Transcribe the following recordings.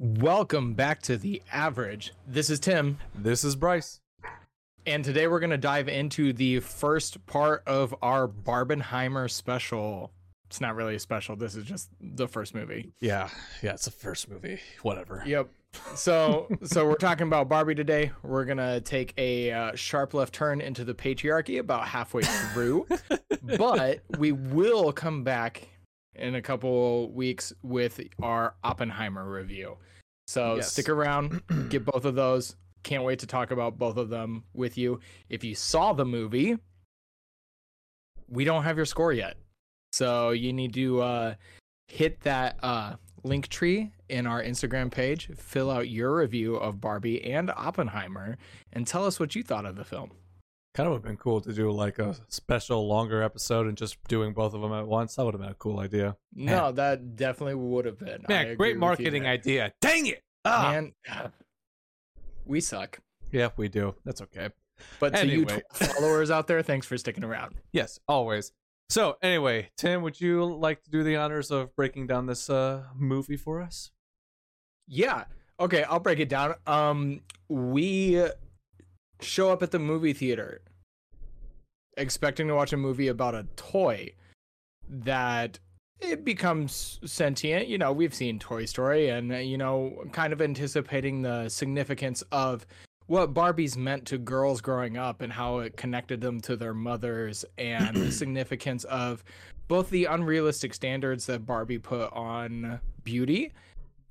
Welcome back to The Average. This is Tim, This is Bryce. and today we're going to dive into the first part of our Barbenheimer special. It's not really a special, this is just the first movie. Yeah, yeah, it's the first movie. Whatever. Yep. So, so we're talking about Barbie today. We're going to take a uh, sharp left turn into the patriarchy about halfway through, but we will come back in a couple weeks with our Oppenheimer review. So Yes. stick around, get both of those. Can't wait to talk about both of them with you. If you saw the movie, we don't have your score yet. So you need to uh, hit that uh, link tree in our Instagram page, fill out your review of Barbie and Oppenheimer, and tell us what you thought of the film. Kind of would have been cool to do like a special longer episode and just doing both of them at once. That would have been a cool idea. No, that definitely would have been. I Man, great with you marketing idea. Dang it. Ah. Man, we suck. Yeah, we do. That's okay. But to you Anyway. Followers out there, thanks for sticking around. Yes, always. So, anyway, Tim, would you like to do the honors of breaking down this uh movie for us? Yeah. Okay, I'll break it down. Um, we show up at the movie theater expecting to watch a movie about a toy that it becomes sentient. You know, we've seen Toy Story and, uh, you know, kind of anticipating the significance of what Barbie's meant to girls growing up and how it connected them to their mothers and the significance of both the unrealistic standards that Barbie put on beauty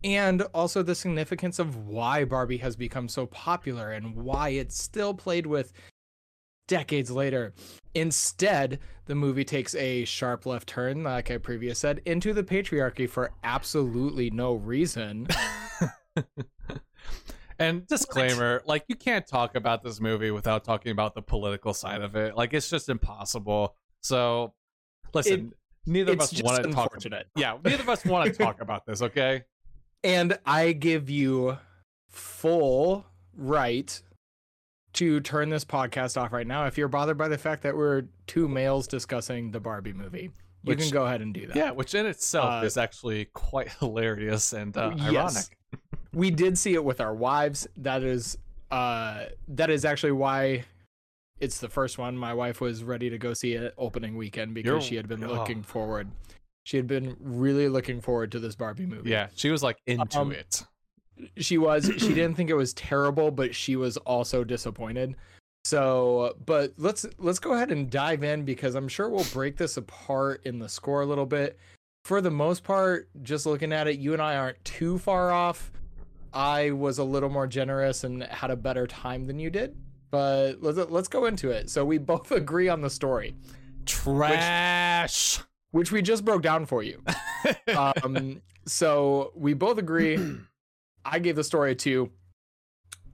and also the significance of why Barbie has become so popular and why it's still played with decades later. Instead, the movie takes a sharp left turn, like I previously said, into the patriarchy for absolutely no reason. And disclaimer, like you can't talk about this movie without talking about the political side of it. Like it's just impossible. So, listen, neither of us want to talk. unfortunate. Yeah, neither of us want to talk about this. Okay. And I give you full right to turn this podcast off right now if you're bothered by the fact that we're two males discussing the Barbie movie. You Which- can go ahead and do that. Yeah, which in itself Uh, is actually quite hilarious and uh, Yes. ironic. we did see it with our wives that is uh that is actually why it's the first one my wife was ready to go see it opening weekend because You're- she had been oh. looking forward she had been really looking forward to this barbie movie. Yeah, she was like into Um, it. she was she didn't think it was terrible but she was also disappointed. So but let's let's go ahead and dive in because i'm sure we'll break this apart in the score a little bit. For the most part just looking at it you and i aren't too far off. I was a little more generous and had a better time than you did but let's let's go into it. So we both agree on the story. Trash. which we just broke down for you um, so we both agree. I gave the story a two.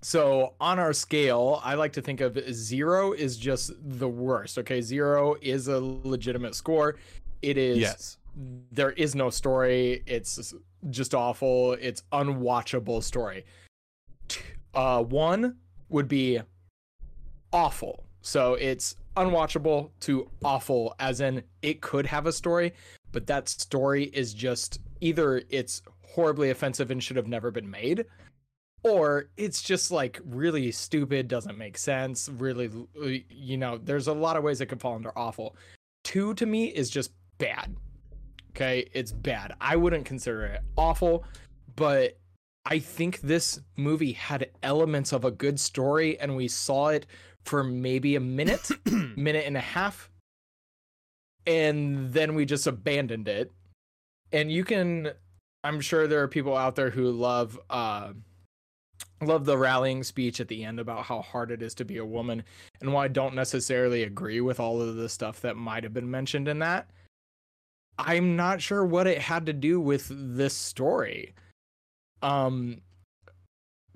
So on our scale, I like to think of zero is just the worst. Okay, zero is a legitimate score. It is. yes. There is no story. It's just awful. It's unwatchable story. Uh, one would be awful. So it's unwatchable to awful, as in it could have a story, but that story is just either it's horribly offensive and should have never been made, or it's just like really stupid, doesn't make sense, really, uh, you know, there's a lot of ways it could fall under awful. Two to me is just bad. Okay, it's bad. I wouldn't consider it awful, but I think this movie had elements of a good story, and we saw it for maybe a minute, minute and a half, and then we just abandoned it. And you can, I'm sure there are people out there who love, uh, love the rallying speech at the end about how hard it is to be a woman, and while I don't necessarily agree with all of the stuff that might have been mentioned in that. I'm not sure what it had to do with this story. Um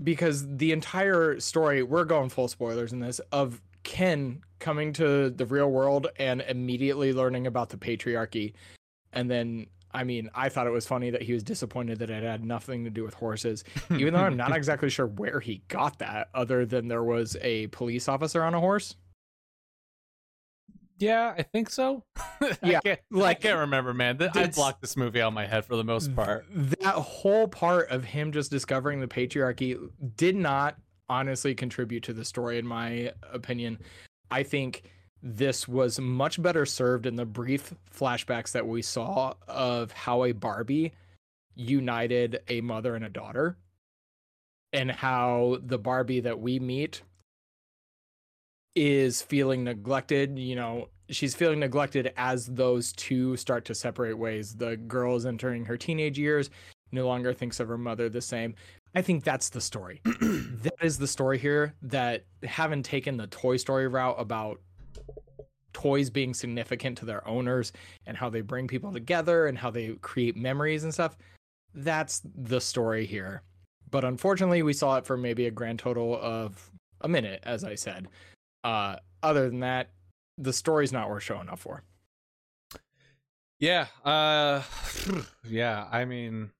because the entire story, we're going full spoilers in this of Ken coming to the real world and immediately learning about the patriarchy. And then I mean, I thought it was funny that he was disappointed that it had nothing to do with horses, even though I'm not exactly sure where he got that, other than there was a police officer on a horse. Yeah, I think so. Yeah, I can't, like, I can't remember, man. I blocked this movie out of my head for the most part. that whole part of him just discovering the patriarchy did not honestly contribute to the story in my opinion i think this was much better served in the brief flashbacks that we saw of how a barbie united a mother and a daughter and how the barbie that we meet is feeling neglected you know she's feeling neglected as those two start to separate ways. The girl is entering her teenage years no longer thinks of her mother the same. I think that's the story. That is the story here that haven't taken the toy story route about toys being significant to their owners and how they bring people together and how they create memories and stuff. That's the story here. But unfortunately we saw it for maybe a grand total of a minute as i said. Uh other than that the story's not worth showing up for Yeah. Uh yeah, I mean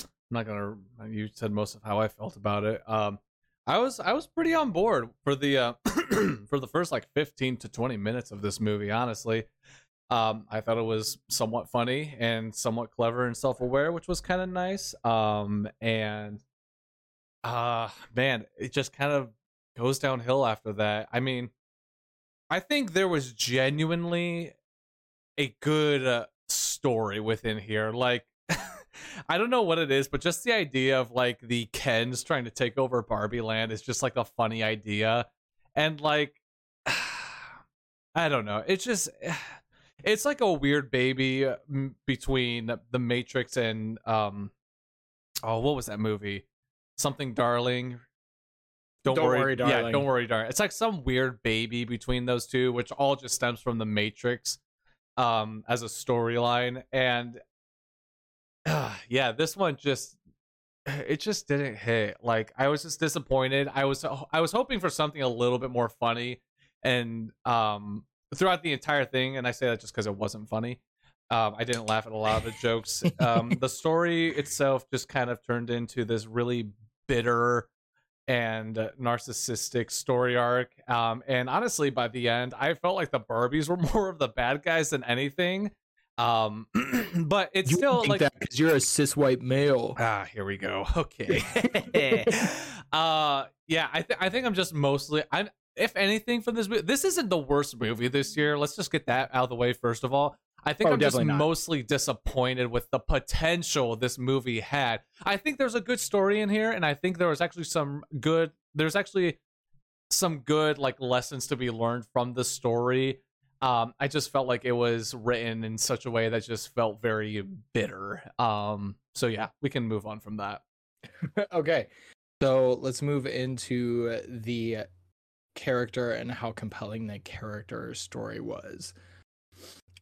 I'm not gonna you said most of how I felt about it. Um I was I was pretty on board for the uh for the first like 15 to 20 minutes of this movie, honestly. Um I thought it was somewhat funny and somewhat clever and self-aware, which was kind of nice. Um and uh man, it just kind of goes downhill after that. I mean, I think there was genuinely a good uh, story within here. Like, I don't know what it is, but just the idea of like the Kens trying to take over Barbie Land is just like a funny idea. And like, I don't know. It's just, it's like a weird baby uh, between the Matrix and, um, oh, what was that movie? Something Darling. Don't, Don't worry, Worry, Yeah, don't worry, darling. It's like some weird baby between those two, which all just stems from the Matrix um as a storyline. And uh, yeah this one just it just didn't hit. Like i was just disappointed. I was i was hoping for something a little bit more funny and um throughout the entire thing and i say that just because it wasn't funny. Um i didn't laugh at a lot of the jokes. Um the story itself just kind of turned into this really bitter and narcissistic story arc. Um, and honestly, by the end, I felt like the Barbies were more of the bad guys than anything. Um, but it's you still like that because you're a cis white male ah, here we go. Okay. uh, yeah, I think I think I'm just mostly I'm. If anything, from this movie, this isn't the worst movie this year. Let's just get that out of the way first of all. I think Oh, I'm just not. mostly disappointed with the potential this movie had. I think there's a good story in here, and I think there was actually some good. There's actually some good like lessons to be learned from the story. Um, I just felt like it was written in such a way that just felt very bitter. Um, so yeah, we can move on from that. okay so let's move into the character and how compelling the character story was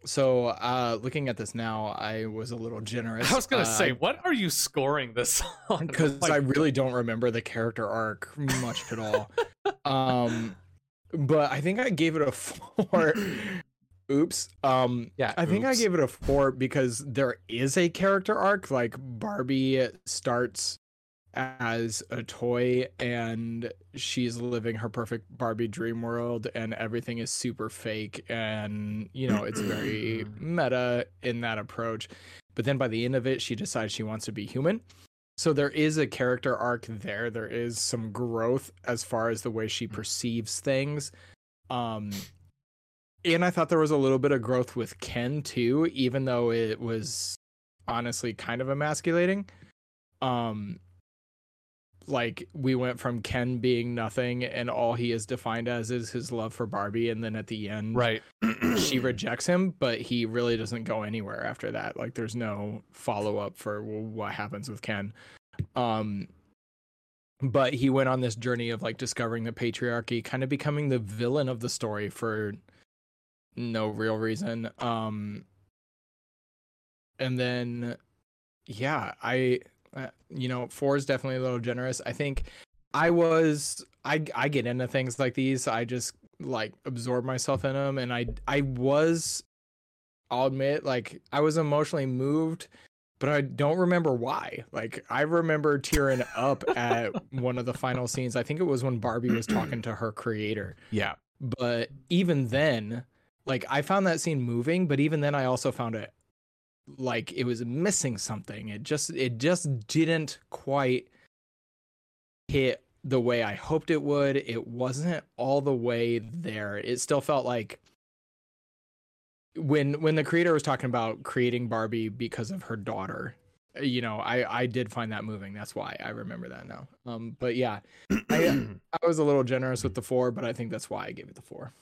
so uh looking at this now i was a little generous I was gonna uh, say, what are you scoring this on? because I really don't remember the character arc much at all. um, but I think I gave it a four. Oops. Um, Yeah, I think I gave it a four because there is a character arc. Like Barbie starts as a toy and she's living her perfect Barbie dream world and everything is super fake and you know it's very meta in that approach. But then by the end of it she decides she wants to be human. So there is a character arc there. There is some growth as far as the way she perceives things. Um and I thought there was a little bit of growth with Ken too, even though it was honestly kind of emasculating. Um like we went from Ken being nothing and all he is defined as is his love for Barbie and then at the end right. she rejects him, but he really doesn't go anywhere after that. Like there's no follow up for what happens with Ken. Um but he went on this journey of like discovering the patriarchy, kind of becoming the villain of the story for no real reason. Um and then yeah, I uh, you know, 4 is definitely a little generous. I think I was I I get into things like these. I just like absorb myself in them and I I was I'll admit like I was emotionally moved but I don't remember why. Like I remember tearing up at one of the final scenes. I think it was when Barbie was talking to her creator. Yeah. But even then, like I found that scene moving, but even then I also found it like it was missing something. It just it just didn't quite hit the way I hoped it would. It wasn't all the way there. It still felt like when when the creator was talking about creating Barbie because of her daughter, you know, I I did find that moving. That's why I remember that now. Um, but yeah, I I was a little generous with the four, but I think that's why I gave it the four.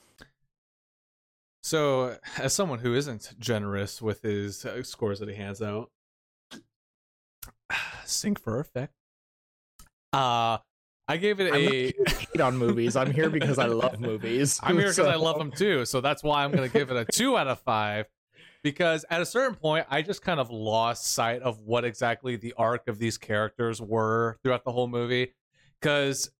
So, as someone who isn't generous with his uh, scores that he hands out, sync for effect. Uh I gave it I'm a. hate on movies. I'm here because I love movies. I'm here because I love them too, so that's why I'm gonna give it a two out of five. Because at a certain point, I just kind of lost sight of what exactly the arc of these characters were throughout the whole movie. Because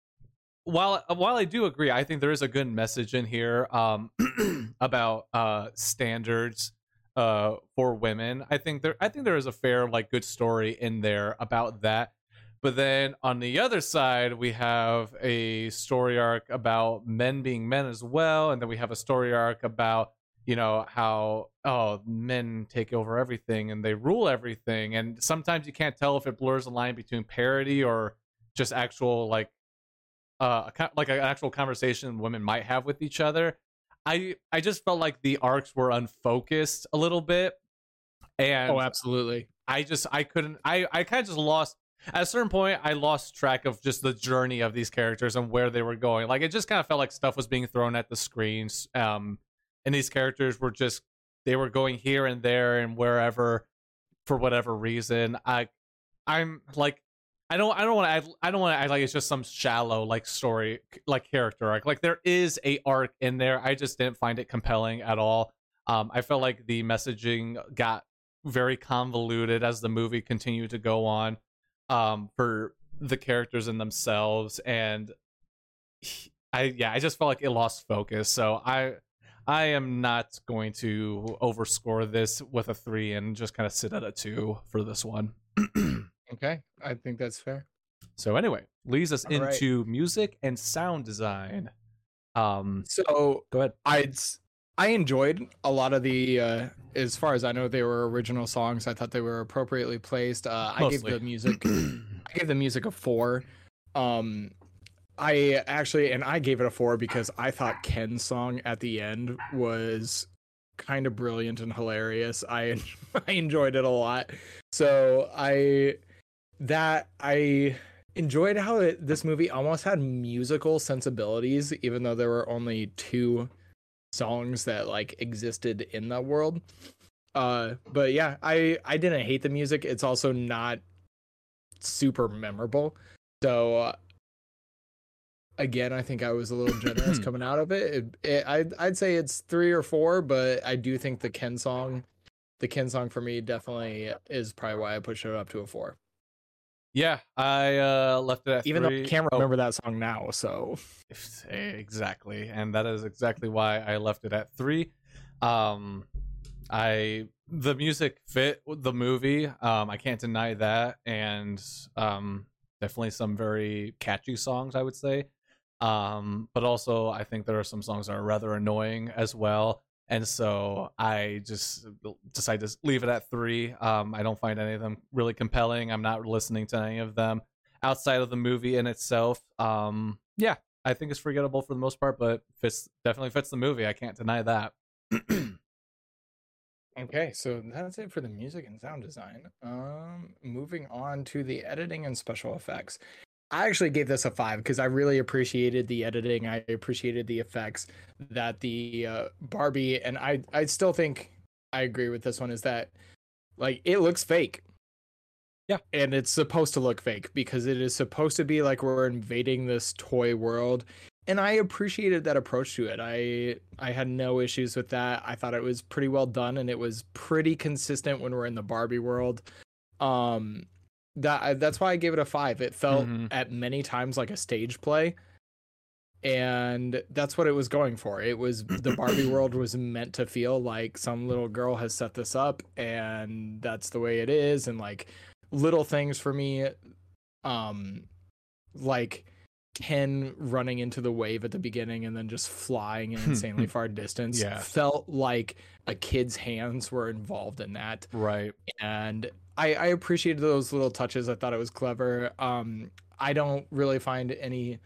while while I do agree, I think there is a good message in here um, about uh, standards uh, for women. I think there I think there is a fair like good story in there about that. But then on the other side, we have a story arc about men being men as well, and then we have a story arc about you know how oh men take over everything and they rule everything, and sometimes you can't tell if it blurs the line between parody or just actual like uh like an actual conversation women might have with each other. I I just felt like the arcs were unfocused a little bit, and Oh, absolutely. I just I couldn't I I kind of just lost at a certain point I lost track of just the journey of these characters and where they were going. Like it just kind of felt like stuff was being thrown at the screens um and these characters were just they were going here and there and wherever for whatever reason. I I'm like I don't I don't want to I don't want to act like it's just some shallow like story like character arc. Like there is a arc in there. I just didn't find it compelling at all. Um I felt like the messaging got very convoluted as the movie continued to go on um for the characters in themselves and I yeah, I just felt like it lost focus. So I I am not going to overscore this with a 3 and just kind of sit at a 2 for this one. Okay, I think that's fair. so anyway, leads us All right. into music and sound design. Um So go ahead. I I enjoyed a lot of the uh as far as I know they were original songs. I thought they were appropriately placed. Uh I gave the music I gave the music a 4. Um I actually and I gave it a 4 because I thought Ken's song at the end was kind of brilliant and hilarious. I I enjoyed it a lot. So I that I enjoyed how it, this movie almost had musical sensibilities even though there were only two songs that like existed in that world. Uh but yeah i i didn't hate the music. It's also not super memorable. So uh, again i think i was a little generous coming out of it, it, it I'd, I'd say it's three or four but i do think the ken song the ken song for me definitely is probably why i pushed it up to a four Yeah, I uh left it at even three. though i can't Oh, remember that song now so. Exactly and that is exactly why i left it at three. Um i the music fit the movie um i can't deny that and um definitely some very catchy songs i would say. Um but also i think there are some songs that are rather annoying as well and so i just decided to leave it at three um i don't find any of them really compelling i'm not listening to any of them outside of the movie in itself um yeah I think it's forgettable for the most part, but fits definitely fits the movie. I can't deny that. Okay, so that's it for the music and sound design. Um, moving on to the editing and special effects. I actually gave this a five because I really appreciated the editing. I appreciated the effects that the uh, Barbie and I. I still think I agree with this one. Is that like it looks fake? Yeah. and it's supposed to look fake because it is supposed to be like we're invading this toy world and I appreciated that approach to it. I I had no issues with that. I thought it was pretty well done and it was pretty consistent when we're in the Barbie world. Um that that's why I gave it a 5. It felt Mhm. at many times like a stage play. And that's what it was going for. It was the Barbie world was meant to feel like some little girl has set this up and that's the way it is and like little things for me um like Ken running into the wave at the beginning and then just flying an insanely far distance Yeah. felt like a kid's hands were involved in that Right. and I, I appreciated those little touches. I thought it was clever. Um, I don't really find any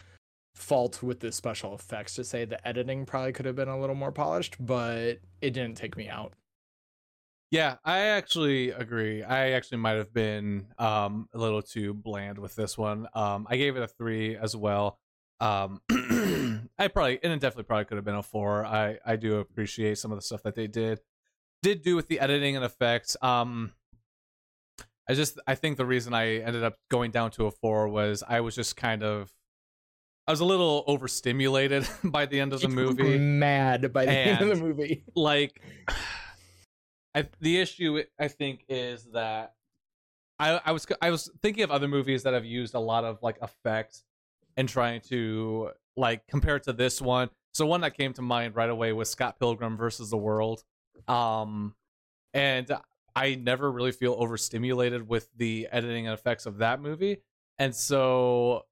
fault with the special effects. To say the editing probably could have been a little more polished, but it didn't take me out. Yeah, I actually agree. I actually might have been um, a little too bland with this one. Um, I gave it a three as well. Um, I probably and it definitely probably could have been a four. I I do appreciate some of the stuff that they did did do with the editing and effects. Um, I just I think the reason I ended up going down to a four was I was just kind of I was a little overstimulated by the end of the movie mad by the end of the movie. like I, the issue I think is that I I was I was thinking of other movies that have used a lot of like effects and trying to like compared to this one. So one that came to mind right away was Scott Pilgrim versus the World. Um and I never really feel overstimulated with the editing and effects of that movie. And so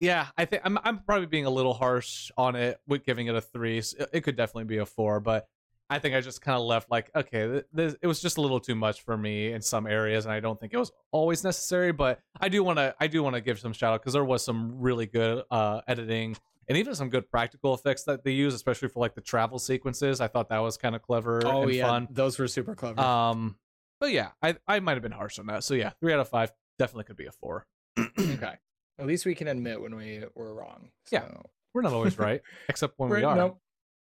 yeah, I think I'm I'm probably being a little harsh on it with giving it a 3. S- It could definitely be a 4, but I think I just kind of left like, okay, th- this, it was just a little too much for me in some areas, and I don't think it was always necessary. But I do want to, I do want to give some shout out because there was some really good uh, editing and even some good practical effects that they use, especially for like the travel sequences. I thought that was kind of clever Oh and yeah, fun. those were super clever. Um, but yeah, I I might have been harsh on that. So yeah, three out of five definitely could be a four. okay, at least we can admit when we were wrong. Yeah. We're not always right, except when we are. Nope.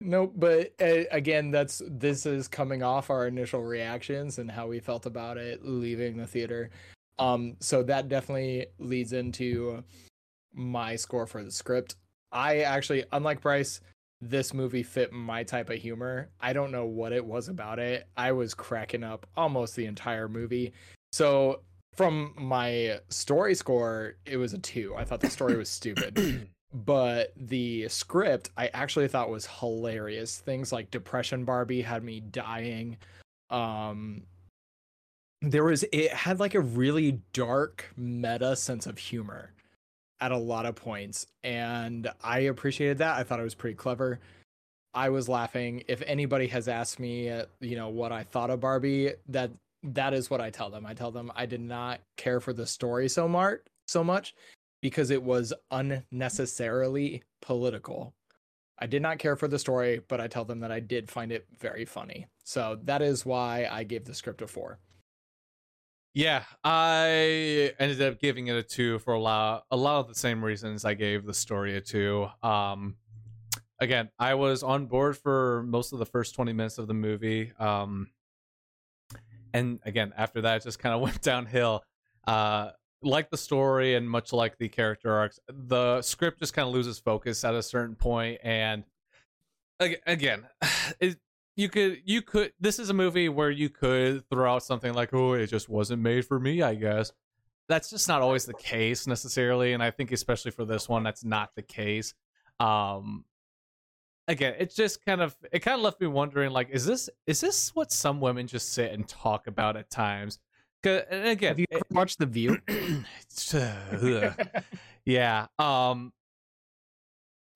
Nope. But uh, again, that's this is coming off our initial reactions and how we felt about it leaving the theater. Um, so that definitely leads into my score for the script. I actually, unlike Bryce, this movie fit my type of humor. I don't know what it was about it. I was cracking up almost the entire movie. So from my story score, it was a two. I thought the story was stupid but the script I actually thought was hilarious. Things like Depression Barbie had me dying. Um there was it had like a really dark meta sense of humor at a lot of points and I appreciated that. I thought it was pretty clever. I was laughing. If anybody has asked me, uh, you know, what I thought of Barbie, that that is what I tell them. I tell them I did not care for the story so much, so much because it was unnecessarily political. I did not care for the story, but I tell them that I did find it very funny. So that is why I gave the script a four. Yeah, I ended up giving it a two for a lot, a lot of the same reasons I gave the story a two. Um, again, I was on board for most of the first twenty minutes of the movie. Um, and again, after that, it just kind of went downhill. Uh, like the story and much like the character arcs, the script just kind of loses focus at a certain point, and again, it, you could you could this is a movie where you could throw out something like oh it just wasn't made for me i guess. That's just not always the case necessarily and i think especially for this one that's not the case. Um again it's just kind of it kind of left me wondering like is this is this what some women just sit and talk about at times? 'Cause- again Have you ever watched The View? yeah um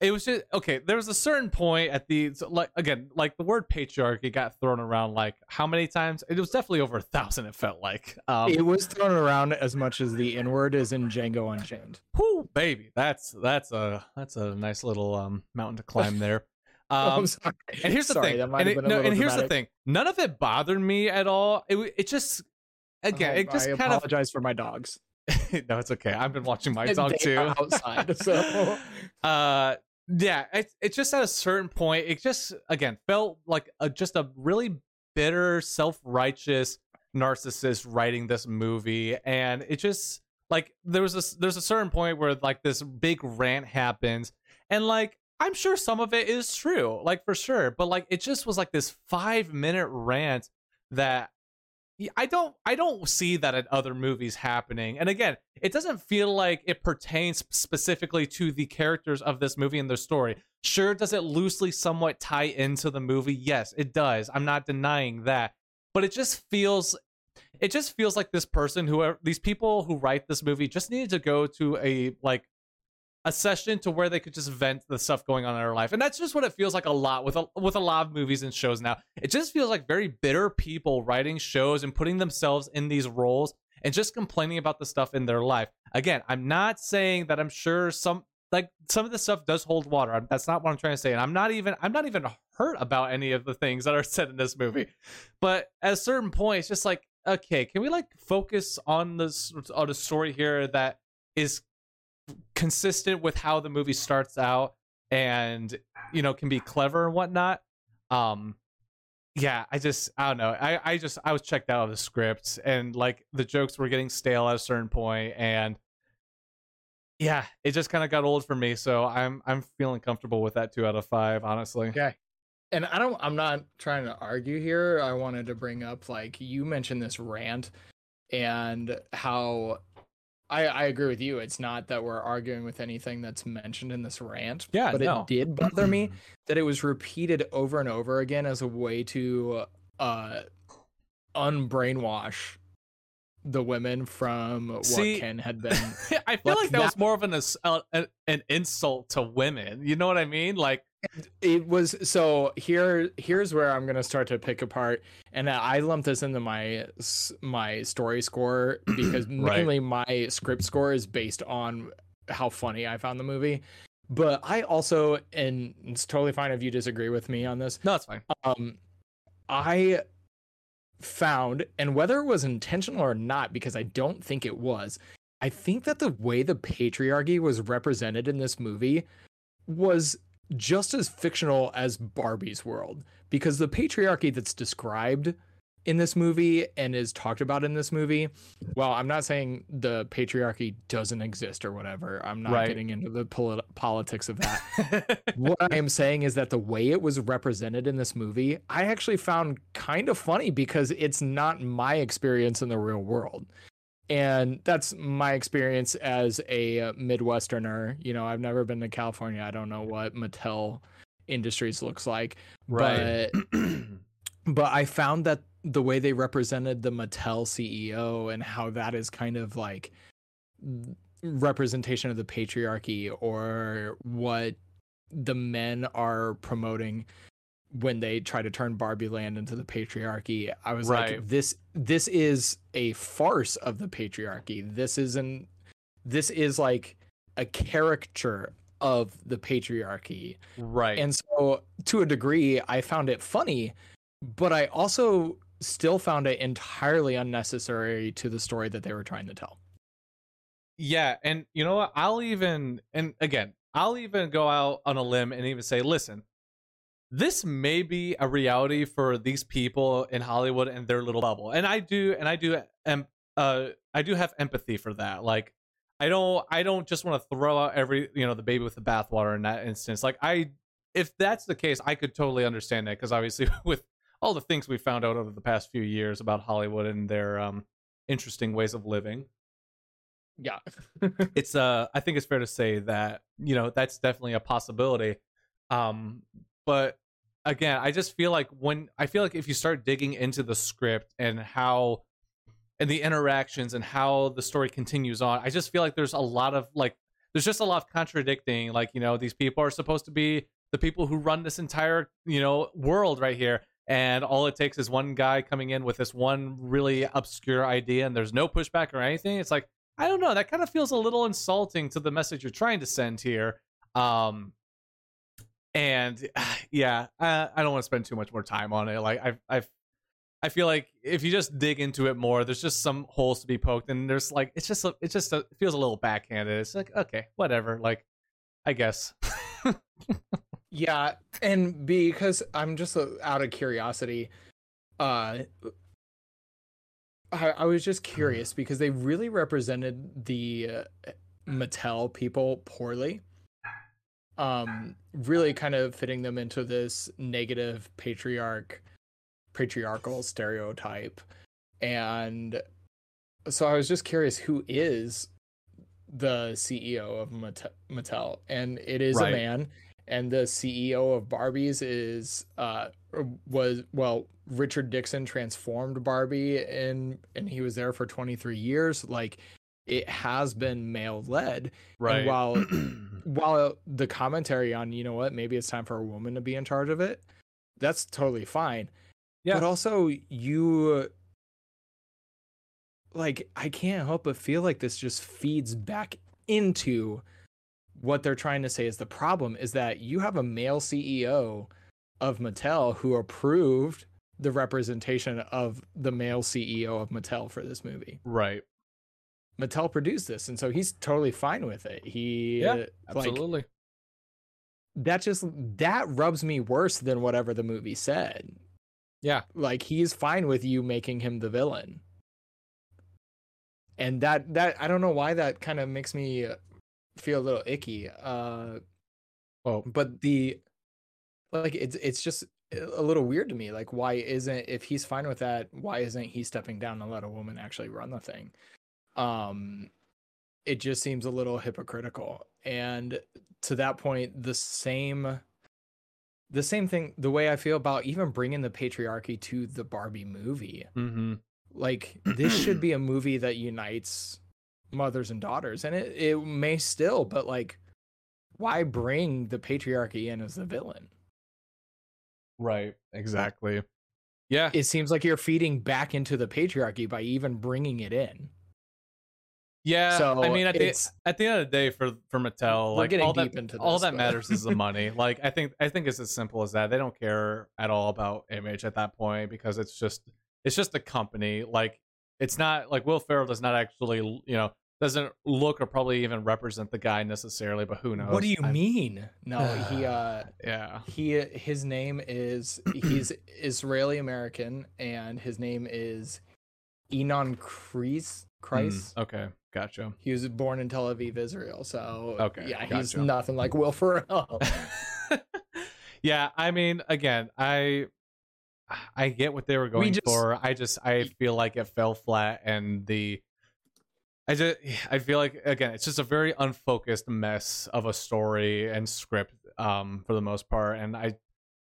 it was just okay there was a certain point at the so, like again like the word patriarchy got thrown around like how many times? It was definitely over a thousand it felt like. Um it was thrown around as much as the N word is in Django Unchained. whew, baby that's that's a that's a nice little um mountain to climb there. Oh, um and here's the Sorry, thing and, it- no, and here's the thing none of it bothered me at all. It, it just again Oh, it just I kind of apologize for my dogs. no it's okay i've been watching my dog too. outside. So. Uh yeah it's it just at a certain point it just again felt like a, just a really bitter self-righteous narcissist writing this movie and it just like there was this there's a certain point where like this big rant happens and like i'm sure some of it is true like for sure but like it just was like this five minute rant that I don't I don't see that in other movies happening. And again, it doesn't feel like it pertains specifically to the characters of this movie and their story. Sure, does it loosely somewhat tie into the movie? Yes, it does. I'm not denying that. But it just feels it just feels like this person who uh, these people who write this movie just needed to go to a like a session to where they could just vent the stuff going on in their life. And that's just what it feels like a lot with a, with a lot of movies and shows now. It just feels like very bitter people writing shows and putting themselves in these roles and just complaining about the stuff in their life. Again, I'm not saying that I'm sure some like some of the stuff does hold water. That's not what I'm trying to say. And I'm not even I'm not even hurt about any of the things that are said in this movie. But at a certain point, it's just like, okay, can we like focus on this on a story here that is consistent with how the movie starts out and you know can be clever and whatnot um yeah i just i don't know i i just i was checked out of the script and like the jokes were getting stale at a certain point and yeah it just kind of got old for me so i'm i'm feeling comfortable with that two out of five honestly. Okay and i don't i'm not trying to argue here i wanted to bring up like you mentioned this rant and how I, I agree with you. It's not that we're arguing with anything that's mentioned in this rant. Yeah, but no. it did bother me that it was repeated over and over again as a way to uh unbrainwash the women from what See, Ken had been. I feel Like that, that- was more of an uh, an an insult to women. You know what I mean? Like, it was so here here's where i'm going to start to pick apart and i lumped this into my my story score because Right. mainly my script score is based on how funny i found the movie but i also and it's totally fine if you disagree with me on this no, it's fine. um i found and whether it was intentional or not because i don't think it was i think that the way the patriarchy was represented in this movie was just as fictional as barbie's world because the patriarchy that's described in this movie and is talked about in this movie well i'm not saying the patriarchy doesn't exist or whatever i'm not Right. getting into the polit- politics of that what I am saying is that the way it was represented in this movie, I actually found kind of funny because it's not my experience in the real world. And that's my experience as a Midwesterner. You know, I've never been to California. I don't know what Mattel Industries looks like. right. But but I found that the way they represented the Mattel CEO and how that is kind of like representation of the patriarchy or what the men are promoting when they try to turn Barbie Land into the patriarchy. I was Right. like this this is a farce of the patriarchy. This isn't this is like a caricature of the patriarchy. right. And so, to a degree, I found it funny, but I also still found it entirely unnecessary to the story that they were trying to tell. Yeah, and you know what? I'll even and again, I'll even go out on a limb and even say, listen, this may be a reality for these people in Hollywood and their little bubble. And I do and I do um uh I do have empathy for that. Like I don't I don't just want to throw out every you know the baby with the bathwater in that instance. Like I if that's the case, I could totally understand that because obviously with all the things we found out over the past few years about Hollywood and their um interesting ways of living Yeah. it's uh i think it's fair to say that you know that's definitely a possibility um but again i just feel like when i feel like if you start digging into the script and how and the interactions and how the story continues on i just feel like there's a lot of like there's just a lot of contradicting like you know these people are supposed to be the people who run this entire you know world right here and all it takes is one guy coming in with this one really obscure idea and there's no pushback or anything it's like I don't know. That kind of feels a little insulting to the message you're trying to send here. Um, and yeah, I, I don't want to spend too much more time on it. Like I've, I've, I feel like if you just dig into it more, there's just some holes to be poked, and there's like it's just, a, it just a, it feels a little backhanded. It's like okay, whatever. Like, I guess. yeah. And because I'm just out of curiosity, uh, I, I was just curious because they really represented the uh, Mattel people poorly. Um, really kind of fitting them into this negative patriarch, patriarchal stereotype. And so I was just curious who is the CEO of Mattel? And it is Right. a man. And the CEO of Barbies is uh was well Richard Dickson transformed Barbie and and he was there for 23 years. Like it has been male led. right. And while while the commentary on, you know what, maybe it's time for a woman to be in charge of it, that's totally fine. Yeah. But also you like I can't help but feel like this just feeds back into what they're trying to say is the problem is that you have a male CEO of Mattel who approved the representation of the male CEO of Mattel for this movie. right. Mattel produced this, and so he's totally fine with it. He Yeah, like Absolutely. that just that rubs me worse than whatever the movie said. Yeah. Like he's fine with you making him the villain. And that that I don't know why that kind of makes me uh, feel a little icky. Uh well, but the like it's it's just a little weird to me like why isn't if he's fine with that why isn't he stepping down and let a woman actually run the thing um it just seems a little hypocritical and to that point the same the same thing the way i feel about even bringing the patriarchy to the barbie movie hmm like this should be a movie that unites mothers and daughters and it, it may still but like why bring the patriarchy in as the villain right. Exactly. Yeah. it seems like you're feeding back into the patriarchy by even bringing it in Yeah, So, I mean, at the at the end of the day, for for Mattel, like getting all that into all that but- matters is the money. Like, I think I think it's as simple as that. They don't care at all about image at that point because it's just it's just a company. Like, it's not like Will Ferrell does not actually, you know, doesn't look or probably even represent the guy necessarily. But who knows? what do you I- mean no he uh Yeah. he his name is he's israeli american and his name is Ynon Kreiz Kreiz Mm, okay, gotcha. he was born in tel aviv israel so Okay, yeah he's nothing like will ferrell yeah, I mean, again, I I get what they were going just- for. I just I feel like it fell flat, and the I just I feel like again, it's just a very unfocused mess of a story and script, um, for the most part. And I,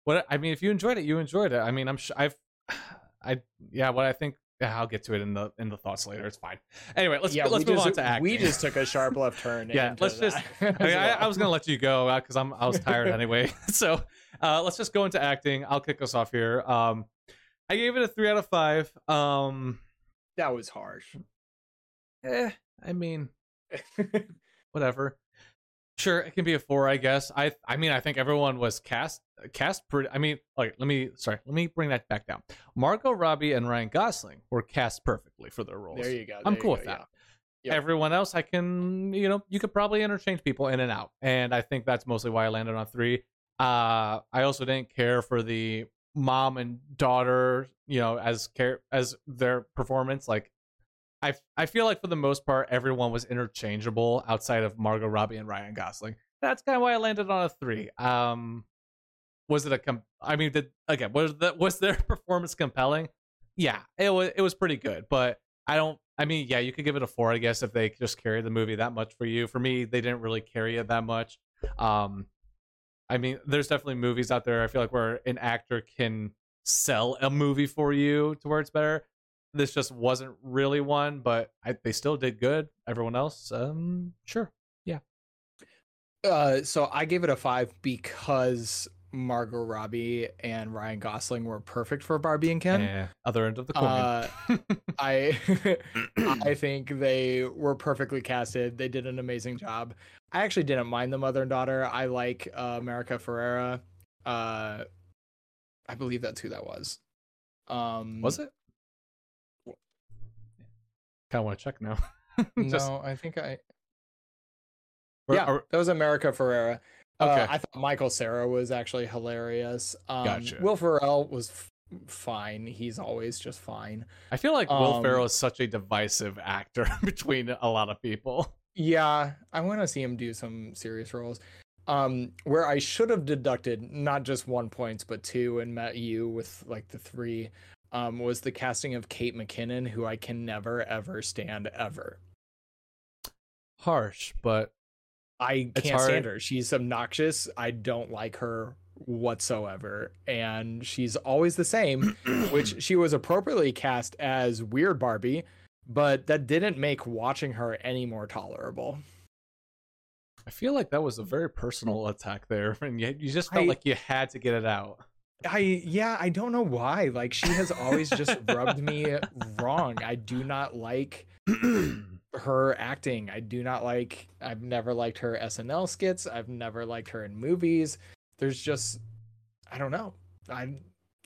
what I mean, if you enjoyed it, you enjoyed it. I mean, I'm sure I've, I yeah, what I think. Yeah, I'll get to it in the in the thoughts later. It's fine. Anyway, let's yeah let's move just, on to acting. we just took a sharp left turn Yeah, let's just- I, mean, I, I was gonna let you go because I'm I was tired anyway. So uh, let's just go into acting. I'll kick us off here. Um, I gave it a three out of five. Um, that was harsh eh, I mean, whatever. Sure, it can be a four, I guess. I I mean, I think everyone was cast cast pretty. I mean, like let me sorry, let me bring that back down. Margot Robbie and Ryan Gosling were cast perfectly for their roles. there you go I'm cool go, with that. yeah. Yep. Everyone else, I can, you know, you could probably interchange people in and out, and I think that's mostly why I landed on three. Uh, I also didn't care for the mom and daughter, you know, as care as their performance. Like, I I feel like for the most part, everyone was interchangeable outside of Margot Robbie and Ryan Gosling. That's kind of why I landed on a three. Um, was it a com- I mean, did again was that was their performance compelling? Yeah, it was. It was pretty good, but I don't. I mean, yeah, you could give it a four, I guess, if they just carried the movie that much for you. For me, they didn't really carry it that much. Um, I mean, there's definitely movies out there. I feel like where an actor can sell a movie for you to where it's better. This just wasn't really one, but I, they still did good. Everyone else, um, sure. Yeah. Uh, so I gave it a five because Margot Robbie and Ryan Gosling were perfect for Barbie and Ken. Eh, other end of the coin. Uh, I I think they were perfectly casted. They did an amazing job. I actually didn't mind the mother and daughter. I like uh, America Ferrera. Uh, I believe that's who that was. Um, was it? Kind of want to check now. Just- no, I think I. yeah, or- that was America Ferrera. Okay. Uh, I thought Michael Cera was actually hilarious. Um, Gotcha. Will Ferrell was f- fine. He's always just fine. I feel like Will Um, Ferrell is such a divisive actor between a lot of people. Yeah, I want to see him do some serious roles. Um, where I should have deducted not just one points but two and met you with like the three, um, was the casting of Kate McKinnon, who I can never ever stand ever. Harsh, but I can't stand her. She's obnoxious. I don't like her whatsoever, and she's always the same. which she was appropriately cast as Weird Barbie, but that didn't make watching her any more tolerable. I feel like that was a very personal attack there, and you, you just felt I- like you had to get it out. I yeah, I don't know why. Like she has always just rubbed me wrong. I do not like her acting. I do not like I've never liked her SNL skits. I've never liked her in movies. There's just I don't know. I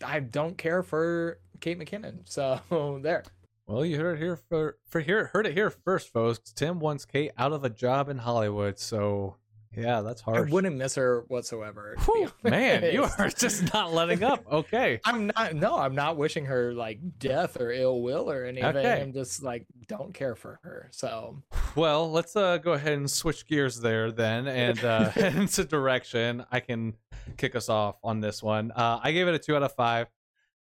I don't care for Kate McKinnon. So there. well, you heard it here for for here heard it here first, folks. Tim wants Kate out of a job in Hollywood, so yeah, that's hard. I wouldn't miss her whatsoever. Whew, man, you are just not letting up. Okay. I'm not no, I'm not wishing her like death or ill will or anything. Okay. I'm just like don't care for her. So Well, let's uh, go ahead and switch gears there then and uh, head into direction. I can kick us off on this one. Uh, I gave it a two out of five.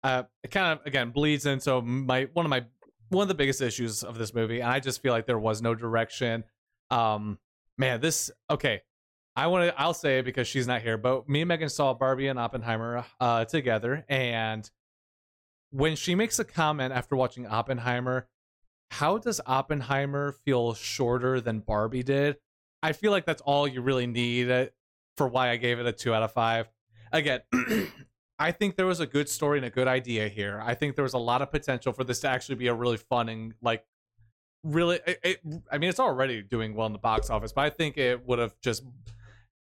Uh, it kind of again bleeds into my one of my one of the biggest issues of this movie. And I just feel like there was no direction. Um, man, this okay. I want to. I'll say it because she's not here. But me and Megan saw Barbie and Oppenheimer uh, together, and when she makes a comment after watching Oppenheimer, how does Oppenheimer feel shorter than Barbie did? I feel like that's all you really need uh, for why I gave it a two out of five. Again, I think there was a good story and a good idea here. I think there was a lot of potential for this to actually be a really fun and like really. It, it, I mean, it's already doing well in the box office, but I think it would have just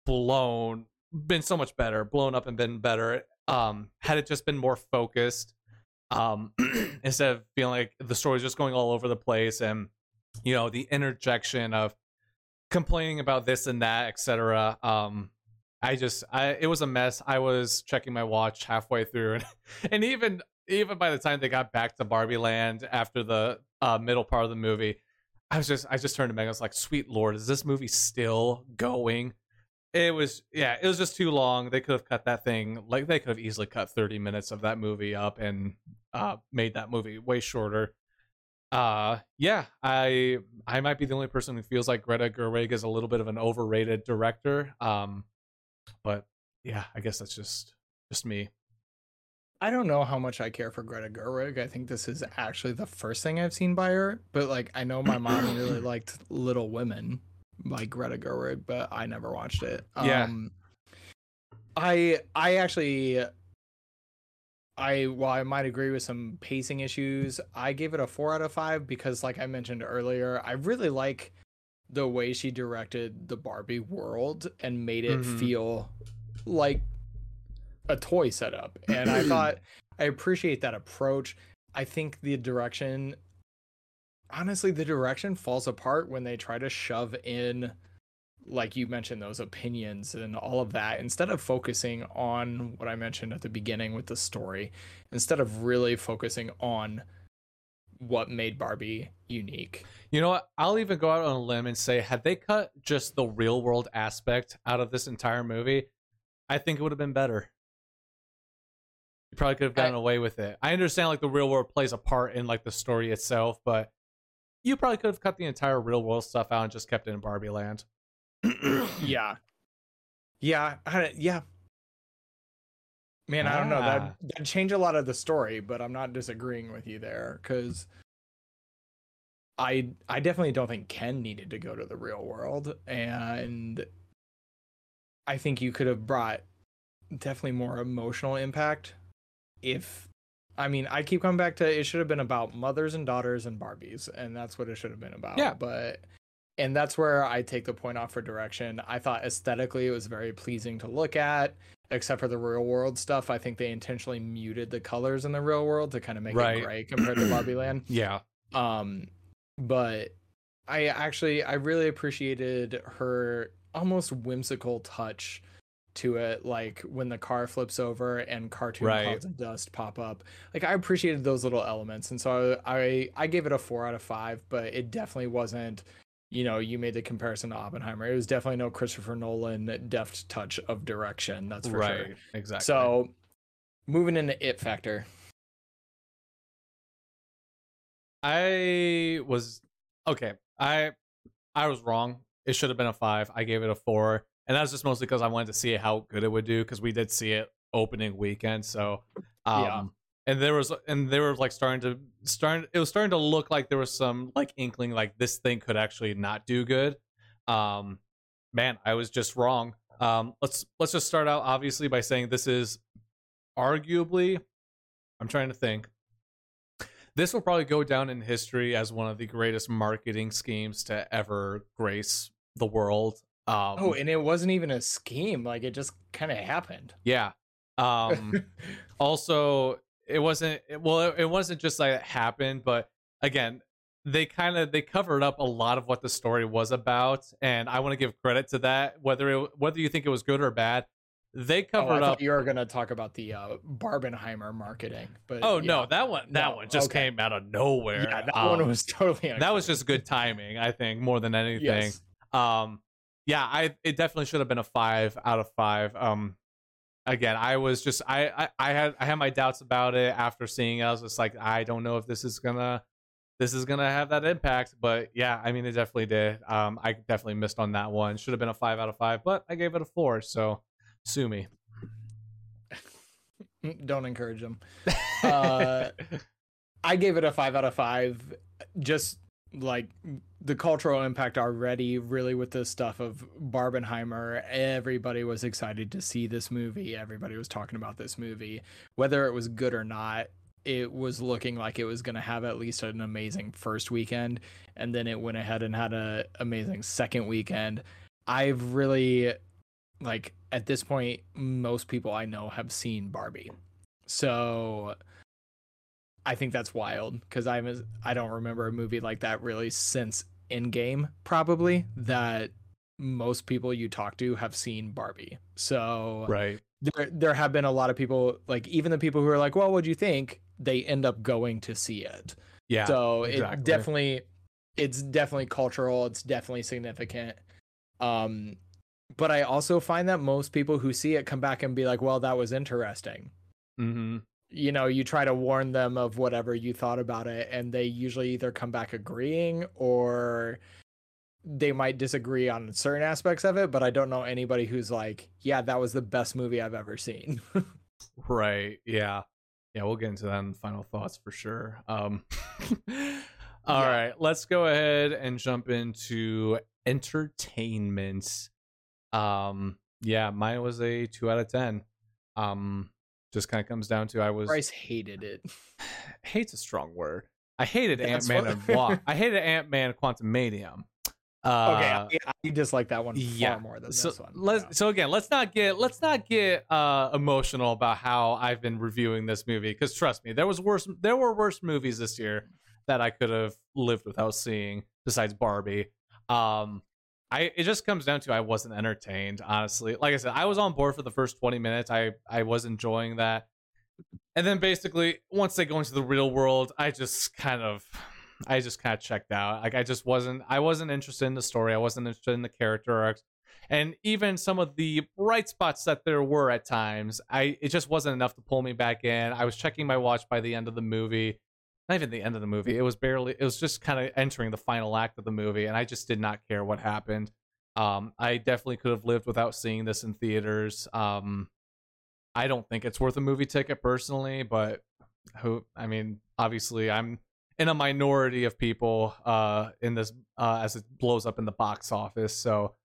blown, been so much better, blown up and been better. Um, had it just been more focused um instead of feeling like the story's just going all over the place and you know the interjection of complaining about this and that etc um i just i it was a mess i was checking my watch halfway through and, and even even by the time they got back to barbie land after the uh middle part of the movie i was just i just turned to megan i was like sweet lord is this movie still going it was yeah it was just too long they could have cut that thing like they could have easily cut 30 minutes of that movie up and uh made that movie way shorter uh yeah i i might be the only person who feels like greta gerwig is a little bit of an overrated director um but yeah i guess that's just just me I don't know how much I care for Greta Gerwig. I think this is actually the first thing I've seen by her. But like, I know my mom really liked Little Women by Greta Gerwig, but I never watched it. Yeah. Um, I I actually I well I might agree with some pacing issues, I gave it a four out of five because, like I mentioned earlier, I really like the way she directed the Barbie world and made it Mhm. feel like a toy setup. And I thought I appreciate that approach. I think the direction honestly the direction falls apart when they try to shove in like you mentioned those opinions and all of that instead of focusing on what I mentioned at the beginning with the story instead of really focusing on what made Barbie unique. you know what? I'll even go out on a limb and say had they cut just the real world aspect out of this entire movie i think it would have been better. You probably could have gotten I- away with it. I understand like the real world plays a part in like the story itself but you probably could have cut the entire real world stuff out and just kept it in barbie land yeah. Yeah, I, yeah. Man, I don't know. Ah. That that changed a lot of the story, but I'm not disagreeing with you there cuz I I definitely don't think Ken needed to go to the real world and I think you could have brought definitely more emotional impact if I mean, I keep coming back to it should have been about mothers and daughters and Barbies, and that's what it should have been about. Yeah. But and that's where I take the point off for direction. I thought aesthetically it was very pleasing to look at, except for the real world stuff. I think they intentionally muted the colors in the real world to kind of make Right. it gray compared to Barbie Land. yeah Um, but I actually I really appreciated her almost whimsical touch to it, like when the car flips over and cartoon Right. clouds of dust pop up. Like I appreciated those little elements, and so I I gave it a four out of five, but it definitely wasn't. You know, you made the comparison to Oppenheimer. It was definitely no Christopher Nolan deft touch of direction. That's for right sure. exactly So, moving into it factor. I was okay. I I was wrong. It should have been a five. I gave it a four, and that was just mostly because I wanted to see how good it would do because we did see it opening weekend. So, um, Yeah. and there was and they were like starting to starting it was starting to look like there was some like inkling like this thing could actually not do good um man i was just wrong um let's let's just start out obviously by saying this is arguably i'm trying to think this will probably go down in history as one of the greatest marketing schemes to ever grace the world um oh, and it wasn't even a scheme. Like it just kind of happened. yeah um also it wasn't well it, it wasn't just like it happened but again they kind of they covered up a lot of what the story was about and i want to give credit to that whether it whether you think it was good or bad they Oh, covered thought up you were gonna talk about the uh, Barbenheimer marketing, but oh yeah. no that one that No, one just okay. came out of nowhere yeah, that Um, one was totally that was just good timing i think more than anything yes. um yeah i it definitely should have been a five out of five um again i was just I, I i had i had my doubts about it after seeing it i was just like i don't know if this is gonna this is gonna have that impact but yeah i mean it definitely did um i definitely missed on that one should have been a five out of five but i gave it a four so sue me Don't encourage them. Uh, I gave it a five out of five. Just like the cultural impact already, really, with the stuff of Barbenheimer. Everybody was excited to see this movie. Everybody was talking about this movie, whether it was good or not. It was looking like it was going to have at least an amazing first weekend, and then it went ahead and had a amazing second weekend. I've really like at this point most people I know have seen Barbie. So I think that's wild because I'm I don't remember a movie like that really since Endgame probably that most people you talk to have seen Barbie. So right there there have been a lot of people like even the people who are like, "Well, what'd you think?" they end up going to see it. yeah so exactly. it definitely it's definitely cultural, it's definitely significant. Um but I also find that most people who see it come back and be like, "Well, that was interesting." mm-hmm. You know, you try to warn them of whatever you thought about it, and they usually either come back agreeing or they might disagree on certain aspects of it. But I don't know anybody who's like, yeah, that was the best movie I've ever seen. Right. Yeah. Yeah, we'll get into that in final thoughts for sure. Um All Yeah. right, let's go ahead and jump into entertainment. Um yeah, mine was a 2 out of 10. Um just kind of comes down to I was Bryce hated it. hate's a strong word. I hated That's Ant-Man what- and Wa- I hated Ant-Man Quantumania. Uh okay, I, I dislike that one yeah. far more than so this one. let's Yeah. so again let's not get let's not get uh emotional about how i've been reviewing this movie because trust me there was worse there were worse movies this year that i could have lived without seeing besides barbie um i it just comes down to i wasn't entertained honestly. Like i said i was on board for the first 20 minutes. I i was enjoying that. And then basically once they go into the real world i just kind of i just kind of checked out. Like i just wasn't i wasn't interested in the story. I wasn't interested in the character arcs. And even some of the bright spots that there were at times i it just wasn't enough to pull me back in. I was checking my watch by the end of the movie not even the end of the movie. It was barely it was just kind of entering the final act of the movie and i just did not care what happened. Um i definitely could have lived without seeing this in theaters. Um i don't think it's worth a movie ticket personally but who i mean obviously i'm in a minority of people uh in this uh as it blows up in the box office. So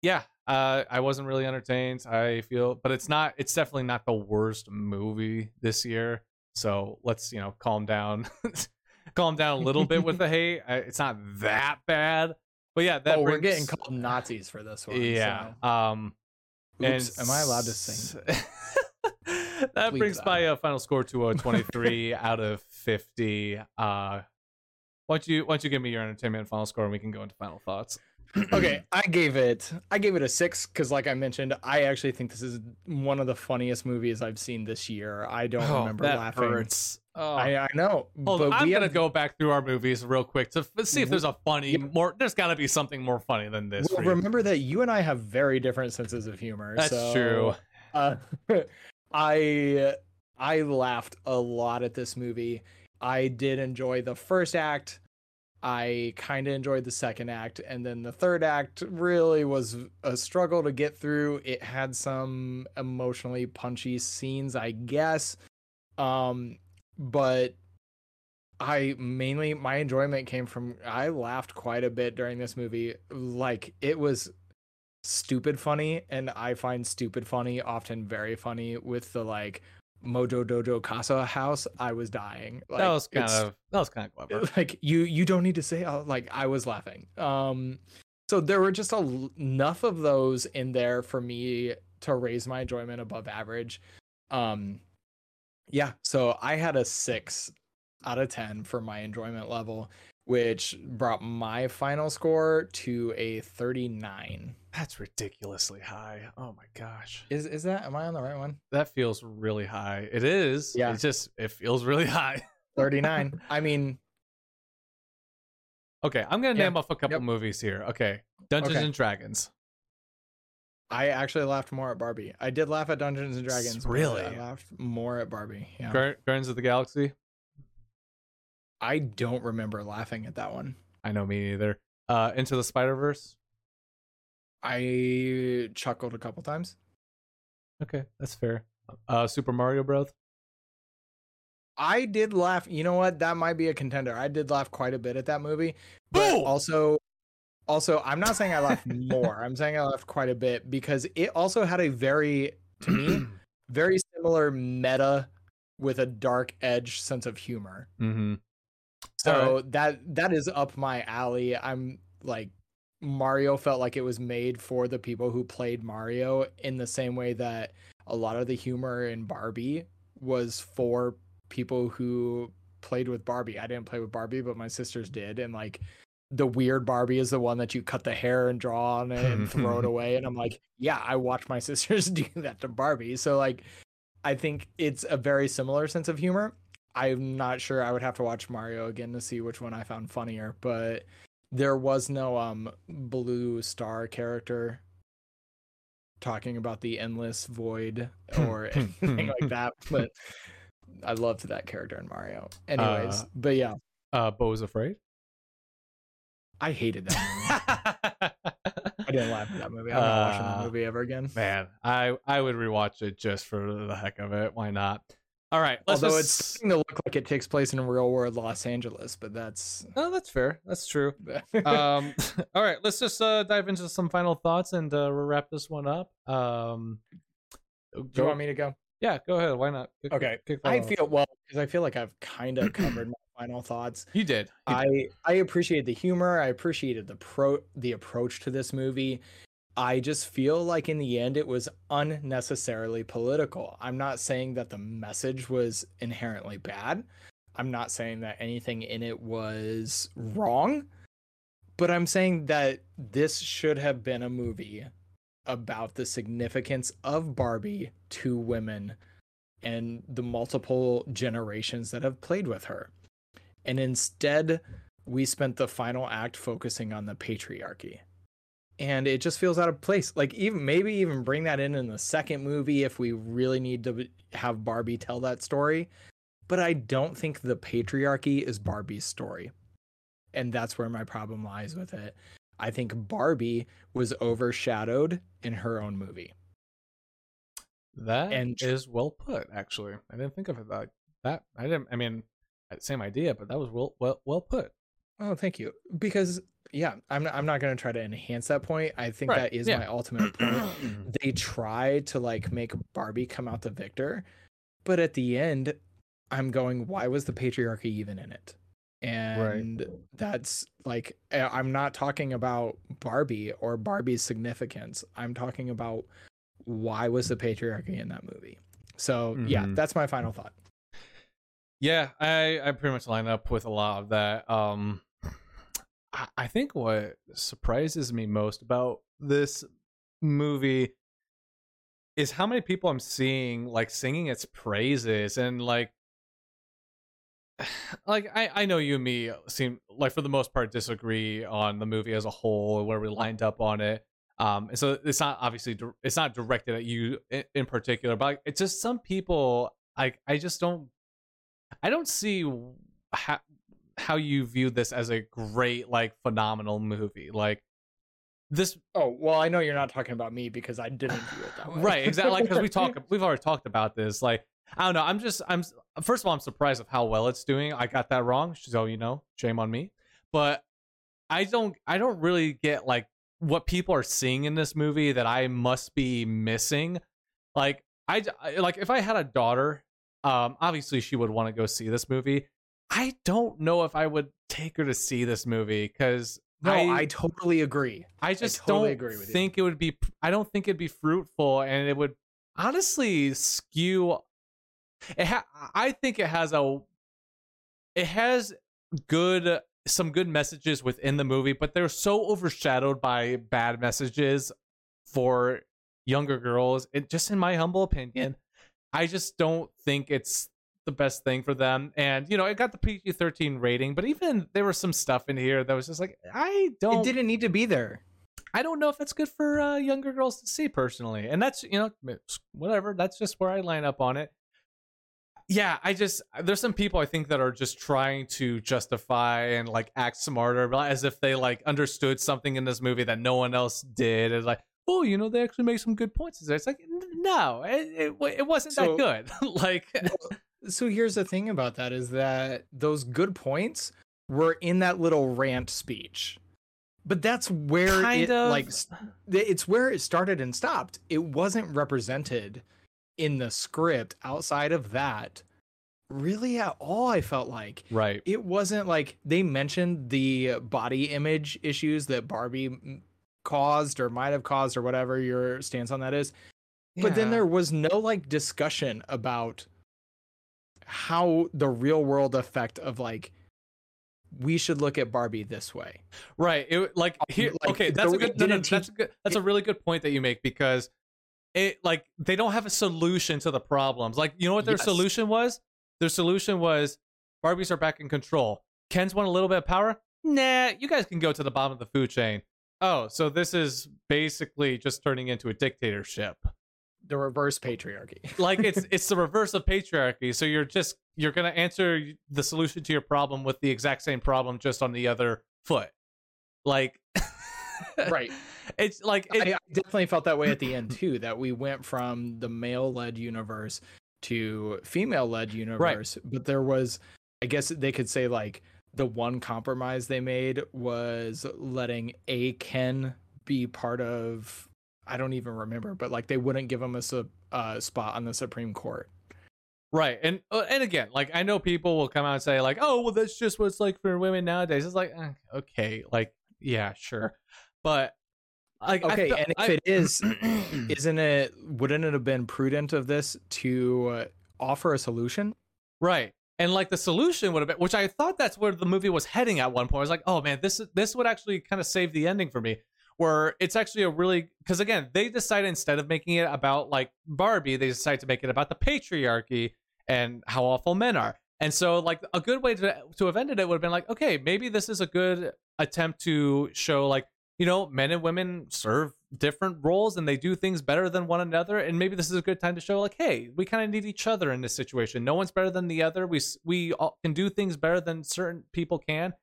yeah uh i wasn't really entertained. I feel but it's not it's definitely not the worst movie this year so let's you know calm down calm down a little bit with the hate. It's not that bad. But yeah that oh, brings, we're getting called Nazis for this one. yeah so- um Oops, am I allowed to sing? that brings my uh, final score to a 23 out of 50 uh why don't you why don't you give me your entertainment final score and we can go into final thoughts okay i gave it i gave it a six because like i mentioned i actually think this is one of the funniest movies i've seen this year i don't Oh, remember that laughing hurts oh. I, I know Hold on, but I'm we gonna go back through our movies real quick to see if there's a funny more. There's got to be something more funny than this. well, remember that you and i have very different senses of humor That's so, true. uh, i i laughed a lot at this movie i did enjoy the first act i kind of enjoyed the second act and then the third act really was a struggle to get through it had some emotionally punchy scenes i guess um but I mainly my enjoyment came from I laughed quite a bit during this movie. Like it was stupid funny, and I find stupid funny often very funny with the like Mojo Dojo Casa house. I was dying. Like, that was kind of that was kind of clever. like you you don't need to say like I was laughing. Um so there were just a enough of those in there for me to raise my enjoyment above average. Um yeah, so I had a 6 out of 10 for my enjoyment level, which brought my final score to a 39. That's ridiculously high. Oh my gosh. Is is that am I on the right one? That feels really high. It is. Yeah. It's just it feels really high. 39. I mean, Okay, I'm gonna Yeah. name off a couple Yep. movies here. Okay, Dungeons Okay. and Dragons. I actually laughed more at Barbie. I did laugh at Dungeons and Dragons. Really? I laughed more at Barbie. Yeah. Guardians of the Galaxy. I don't remember laughing at that one. I know me neither. Uh, Into the Spider Verse. I chuckled a couple times. Okay, that's fair. Uh, Super Mario Bros. I did laugh. You know what? That might be a contender. I did laugh quite a bit at that movie. But Boom! also also I'm not saying I laughed more. I'm saying I laughed quite a bit because it also had a very to me very similar meta with a dark edge sense of humor. mm-hmm. So that that is up my alley. I'm like Mario felt like it was made for the people who played Mario in the same way that a lot of the humor in Barbie was for people who played with Barbie. I didn't play with Barbie, but my sisters did and like the weird Barbie is the one that you cut the hair and draw on it and throw it away and I'm like, yeah, I watched my sisters do that to Barbie. So like I think it's a very similar sense of humor. I'm not sure. I would have to watch Mario again to see which one I found funnier, but there was no um blue star character talking about the endless void or anything like that. But I loved that character in Mario. Anyways, Uh, but yeah, uh, Beau is afraid. I hated that movie. I didn't laugh at that movie. I'm not watching that Uh, movie ever again. Man, I I would rewatch it just for the heck of it. Why not? All right, let's Although just... it's starting to look like it takes place in real world Los Angeles, but that's Oh, that's fair. That's true. um all right let's just uh dive into some final thoughts and uh wrap this one up um Do you want me to go? yeah go ahead why not Kick- Okay. kick that I feel well because I feel like I've kind of covered my final thoughts. you did You I I appreciated the humor. I appreciated the pro the approach to this movie. I just feel like in the end it was unnecessarily political. I'm not saying that the message was inherently bad. I'm not saying that anything in it was wrong. But I'm saying that this should have been a movie about the significance of Barbie to women and the multiple generations that have played with her. And instead, we spent the final act focusing on the patriarchy. And it just feels out of place. Like even maybe even bring that in in the second movie if we really need to have Barbie tell that story. But I don't think the patriarchy is Barbie's story. And that's where my problem lies with it. I think Barbie was overshadowed in her own movie. That And is well put actually i didn't think of it like that i didn't i mean same idea but that was well well well put Oh, thank you. Because yeah, I'm not, I'm not going to try to enhance that point. I think Right, that is yeah. my ultimate point. they try to like make Barbie come out the victor, but at the end, I'm going, why was the patriarchy even in it? And that's like, I- I'm not talking about Barbie or Barbie's significance. I'm talking about why was the patriarchy in that movie? So yeah, Mhm. that's my final thought. Yeah, I I pretty much line up with a lot of that. Um, I, think what surprises me most about this movie is how many people I'm seeing like singing its praises and like like I I know you and me seem like for the most part disagree on the movie as a whole where we lined up on it. Um, and so it's not obviously it's not directed at you in, in particular, but like, it's just some people I I just don't I don't see how how you view this as a great like phenomenal movie like this Oh, well, I know you're not talking about me because I didn't view it that way. right exactly like because we talk we've already talked about this like I don't know. I'm just I'm first of all I'm surprised of how well it's doing. I got that wrong, so you know, shame on me. But I don't I don't really get like what people are seeing in this movie that I must be missing. Like I like if I had a daughter, um obviously she would want to go see this movie. I don't know if I would take her to see this movie cuz no, I, I, totally agree. I just I totally don't think you. it would be. I don't think it'd be fruitful, and it would honestly skew. It ha- I think it has a. It has good some good messages within the movie, but they're so overshadowed by bad messages for younger girls. It just, in my humble opinion, I just don't think it's the best thing for them. And you know, it got the PG thirteen rating, but even there was some stuff in here that was just like, I don't. It didn't need to be there. I don't know if that's good for uh, younger girls to see personally, and that's you know whatever. That's just where I line up on it yeah, I just there's some people I think that are just trying to justify and like act smarter, as if they like understood something in this movie that no one else did. It's like, oh, you know, they actually make some good points. It's like, no, it it, it wasn't so, that good. like, so here's the thing about that is that those good points were in that little rant speech. But that's where kind it of. like it's where it started and stopped. It wasn't represented in the script outside of that really at all i felt like right it wasn't like they mentioned the body image issues that barbie caused or might have caused or whatever your stance on that is yeah. but then there was no like discussion about how the real world effect of like we should look at Barbie this way. Right. It like um, here like, okay, that's a good no, no, that's a good that's a really good point that you make because it like they don't have a solution to the problems. Like, you know what their yes. solution was? Their solution was Barbies are back in control. Ken's want a little bit of power? Nah, you guys can go to the bottom of the food chain. Oh, so this is basically just turning into a dictatorship. The reverse patriarchy. like it's it's the reverse of patriarchy. So you're just you're gonna answer the solution to your problem with the exact same problem just on the other foot. Like right. It's like it, I definitely felt that way at the end too. That we went from the male-led universe to female-led universe, right. but there was, I guess they could say like the one compromise they made was letting a Ken be part of. I don't even remember, but like they wouldn't give him a uh, spot on the Supreme Court. Right, and uh, and again, like I know people will come out and say like, "Oh, well, that's just what it's like for women nowadays." It's like, eh, okay, like yeah, sure, but like, okay, and if I, it is, isn't it? Wouldn't it have been prudent of this to uh, offer a solution? Right, and like the solution would have been, which I thought that's where the movie was heading at one point. I was like, oh man, this this would actually kind of save the ending for me. Where it's actually a really because again, they decided instead of making it about like Barbie, they decided to make it about the patriarchy and how awful men are. And so, like, a good way to to have ended it would have been like, okay, maybe this is a good attempt to show like you know, men and women serve different roles and they do things better than one another. And maybe this is a good time to show, like, hey, we kind of need each other in this situation. No one's better than the other. We we all can do things better than certain people can,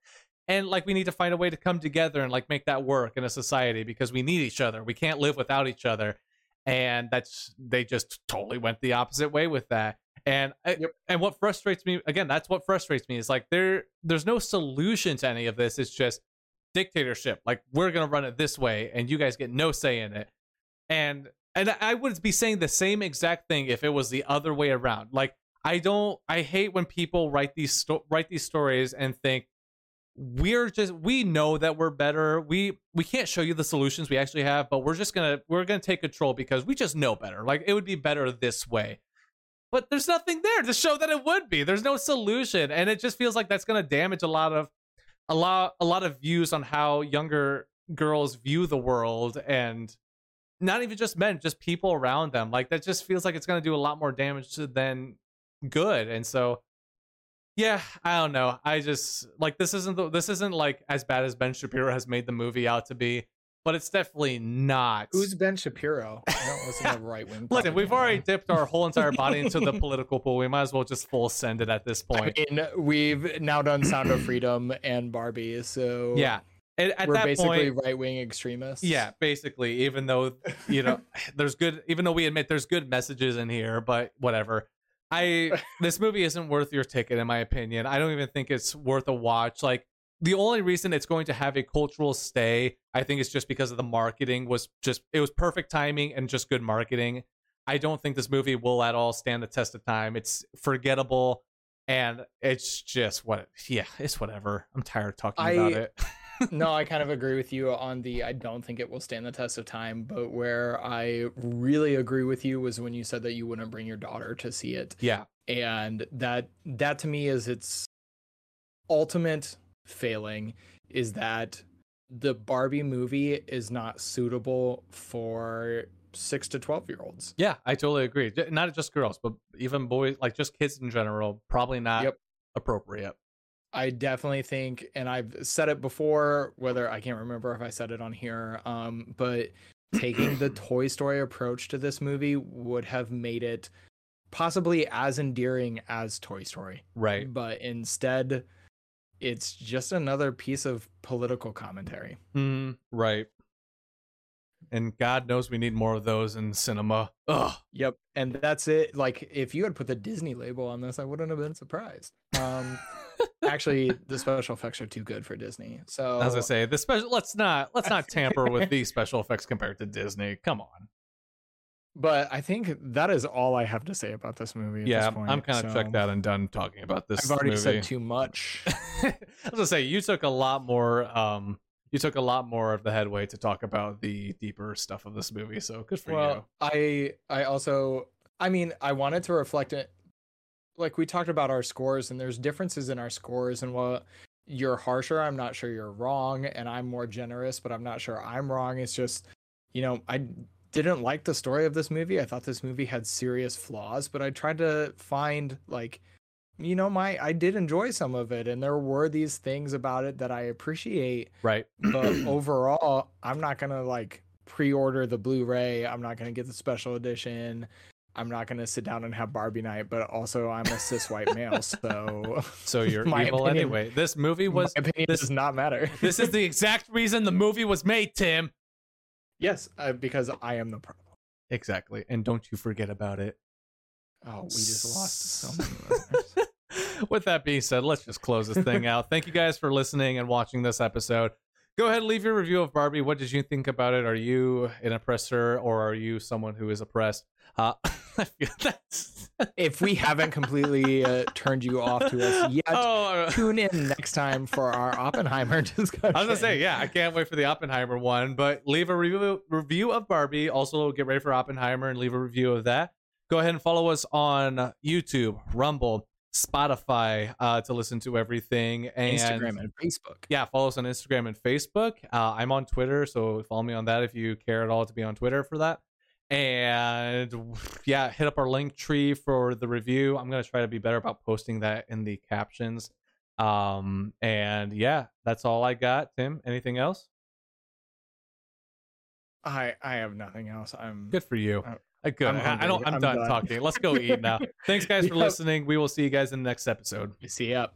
and like we need to find a way to come together and like make that work in a society because we need each other. We can't live without each other. And that's they just totally went the opposite way with that. And uh, yep. and what frustrates me again, that's what frustrates me is like there there's no solution to any of this. It's just dictatorship. Like we're gonna run it this way, and you guys get no say in it. And and I would be saying the same exact thing if it was the other way around. Like I don't, I hate when people write these sto- write these stories and think we're just we know that we're better. We we can't show you the solutions we actually have, but we're just gonna we're gonna take control because we just know better. Like it would be better this way. But there's nothing there to show that it would be. There's no solution, and it just feels like that's gonna damage a lot of a lot a lot of views on how younger girls view the world and not even just men just people around them like that just feels like it's to do a lot more damage than good and so yeah i don't know i just like this isn't the, this isn't like as bad as ben shapiro has made the movie out to be but it's definitely not. Who's Ben Shapiro? I don't listen to right wing. Listen, we've already dipped our whole entire body into the political pool. We might as well just full send it at this point. I mean, we've now done Sound of Freedom and Barbie, so yeah. At, we're basically right wing extremists. Yeah, basically. Even though you know, there's good. Even though we admit there's good messages in here, but whatever. I this movie isn't worth your ticket in my opinion. I don't even think it's worth a watch. Like the only reason it's going to have a cultural stay, I think is just because of the marketing was just it was perfect timing and just good marketing. I don't think this movie will at all stand the test of time. It's forgettable and it's just what yeah, it's whatever. I'm tired of talking I- about it. no, I kind of agree with you on the I don't think it will stand the test of time, but where I really agree with you was when you said that you wouldn't bring your daughter to see it. yeah. And that that to me is its ultimate failing is that the Barbie movie is not suitable for 6 to 12 year olds. Yeah, I totally agree. Not just girls, but even boys, like just kids in general, probably not Yep. appropriate. I definitely think, and I've said it before, whether I can't remember if I said it on here, um, but taking the Toy Story approach to this movie would have made it possibly as endearing as Toy Story. Right. But instead, it's just another piece of political commentary. Mm, right. And God knows we need more of those in cinema. Ugh. Yep. And that's it. Like, if you had put the Disney label on this, I wouldn't have been surprised. Um, actually, the special effects are too good for Disney. So, As I say, the special. Let's not let's not tamper with these special effects compared to Disney. Come on. But I think that is all I have to say about this movie. At Yeah, this point, I'm kind of so checked out and done talking about this. I've already movie. said too much. I was gonna say you took a lot more. Um, you took a lot more of the headway to talk about the deeper stuff of this movie. So good for you. well, I I also I mean I wanted to reflect it. Like we talked about our scores, and there's differences in our scores, and while you're harsher, I'm not sure you're wrong, and I'm more generous, but I'm not sure I'm wrong. It's just, you know, I didn't like the story of this movie. I thought this movie had serious flaws, but I tried to find like you know my I did enjoy some of it and there were these things about it that I appreciate Right. but overall I'm not going to like pre-order the Blu-ray. I'm not going to get the special edition. I'm not going to sit down and have Barbie night, but also I'm a cis white male, so So you're My evil opinion- anyway. This movie was. my opinion this- does not matter. this is the exact reason the movie was made, Tim. yes, uh, because I am the problem. Exactly. And don't you forget about it. Oh, we just lost so many listeners. With that being said, let's just close this thing out. Thank you guys for listening and watching this episode. Go ahead and leave your review of Barbie. What did you think about it? Are you an oppressor or are you someone who is oppressed? Uh. If we haven't completely uh, turned you off to us yet, Oh, tune in next time for our Oppenheimer discussion. I was gonna say, yeah, I can't wait for the Oppenheimer one. But leave a review review of Barbie. Also, get ready for Oppenheimer and leave a review of that. Go ahead and follow us on YouTube, Rumble, Spotify uh, to listen to everything, and Instagram and Facebook. yeah, follow us on Instagram and Facebook. Uh, I'm on Twitter, so follow me on that if you care at all to be on Twitter for that. And yeah, hit up our link tree for the review. I'm gonna try to be better about posting that in the captions. Um, and yeah, that's all I got. Tim, anything else? I I have nothing else. I'm Good for you. Uh, Good. I'm I, I don't. I'm, I'm done, done. talking. Let's go eat now. Thanks, guys, for listening. We will see you guys in the next episode. See ya.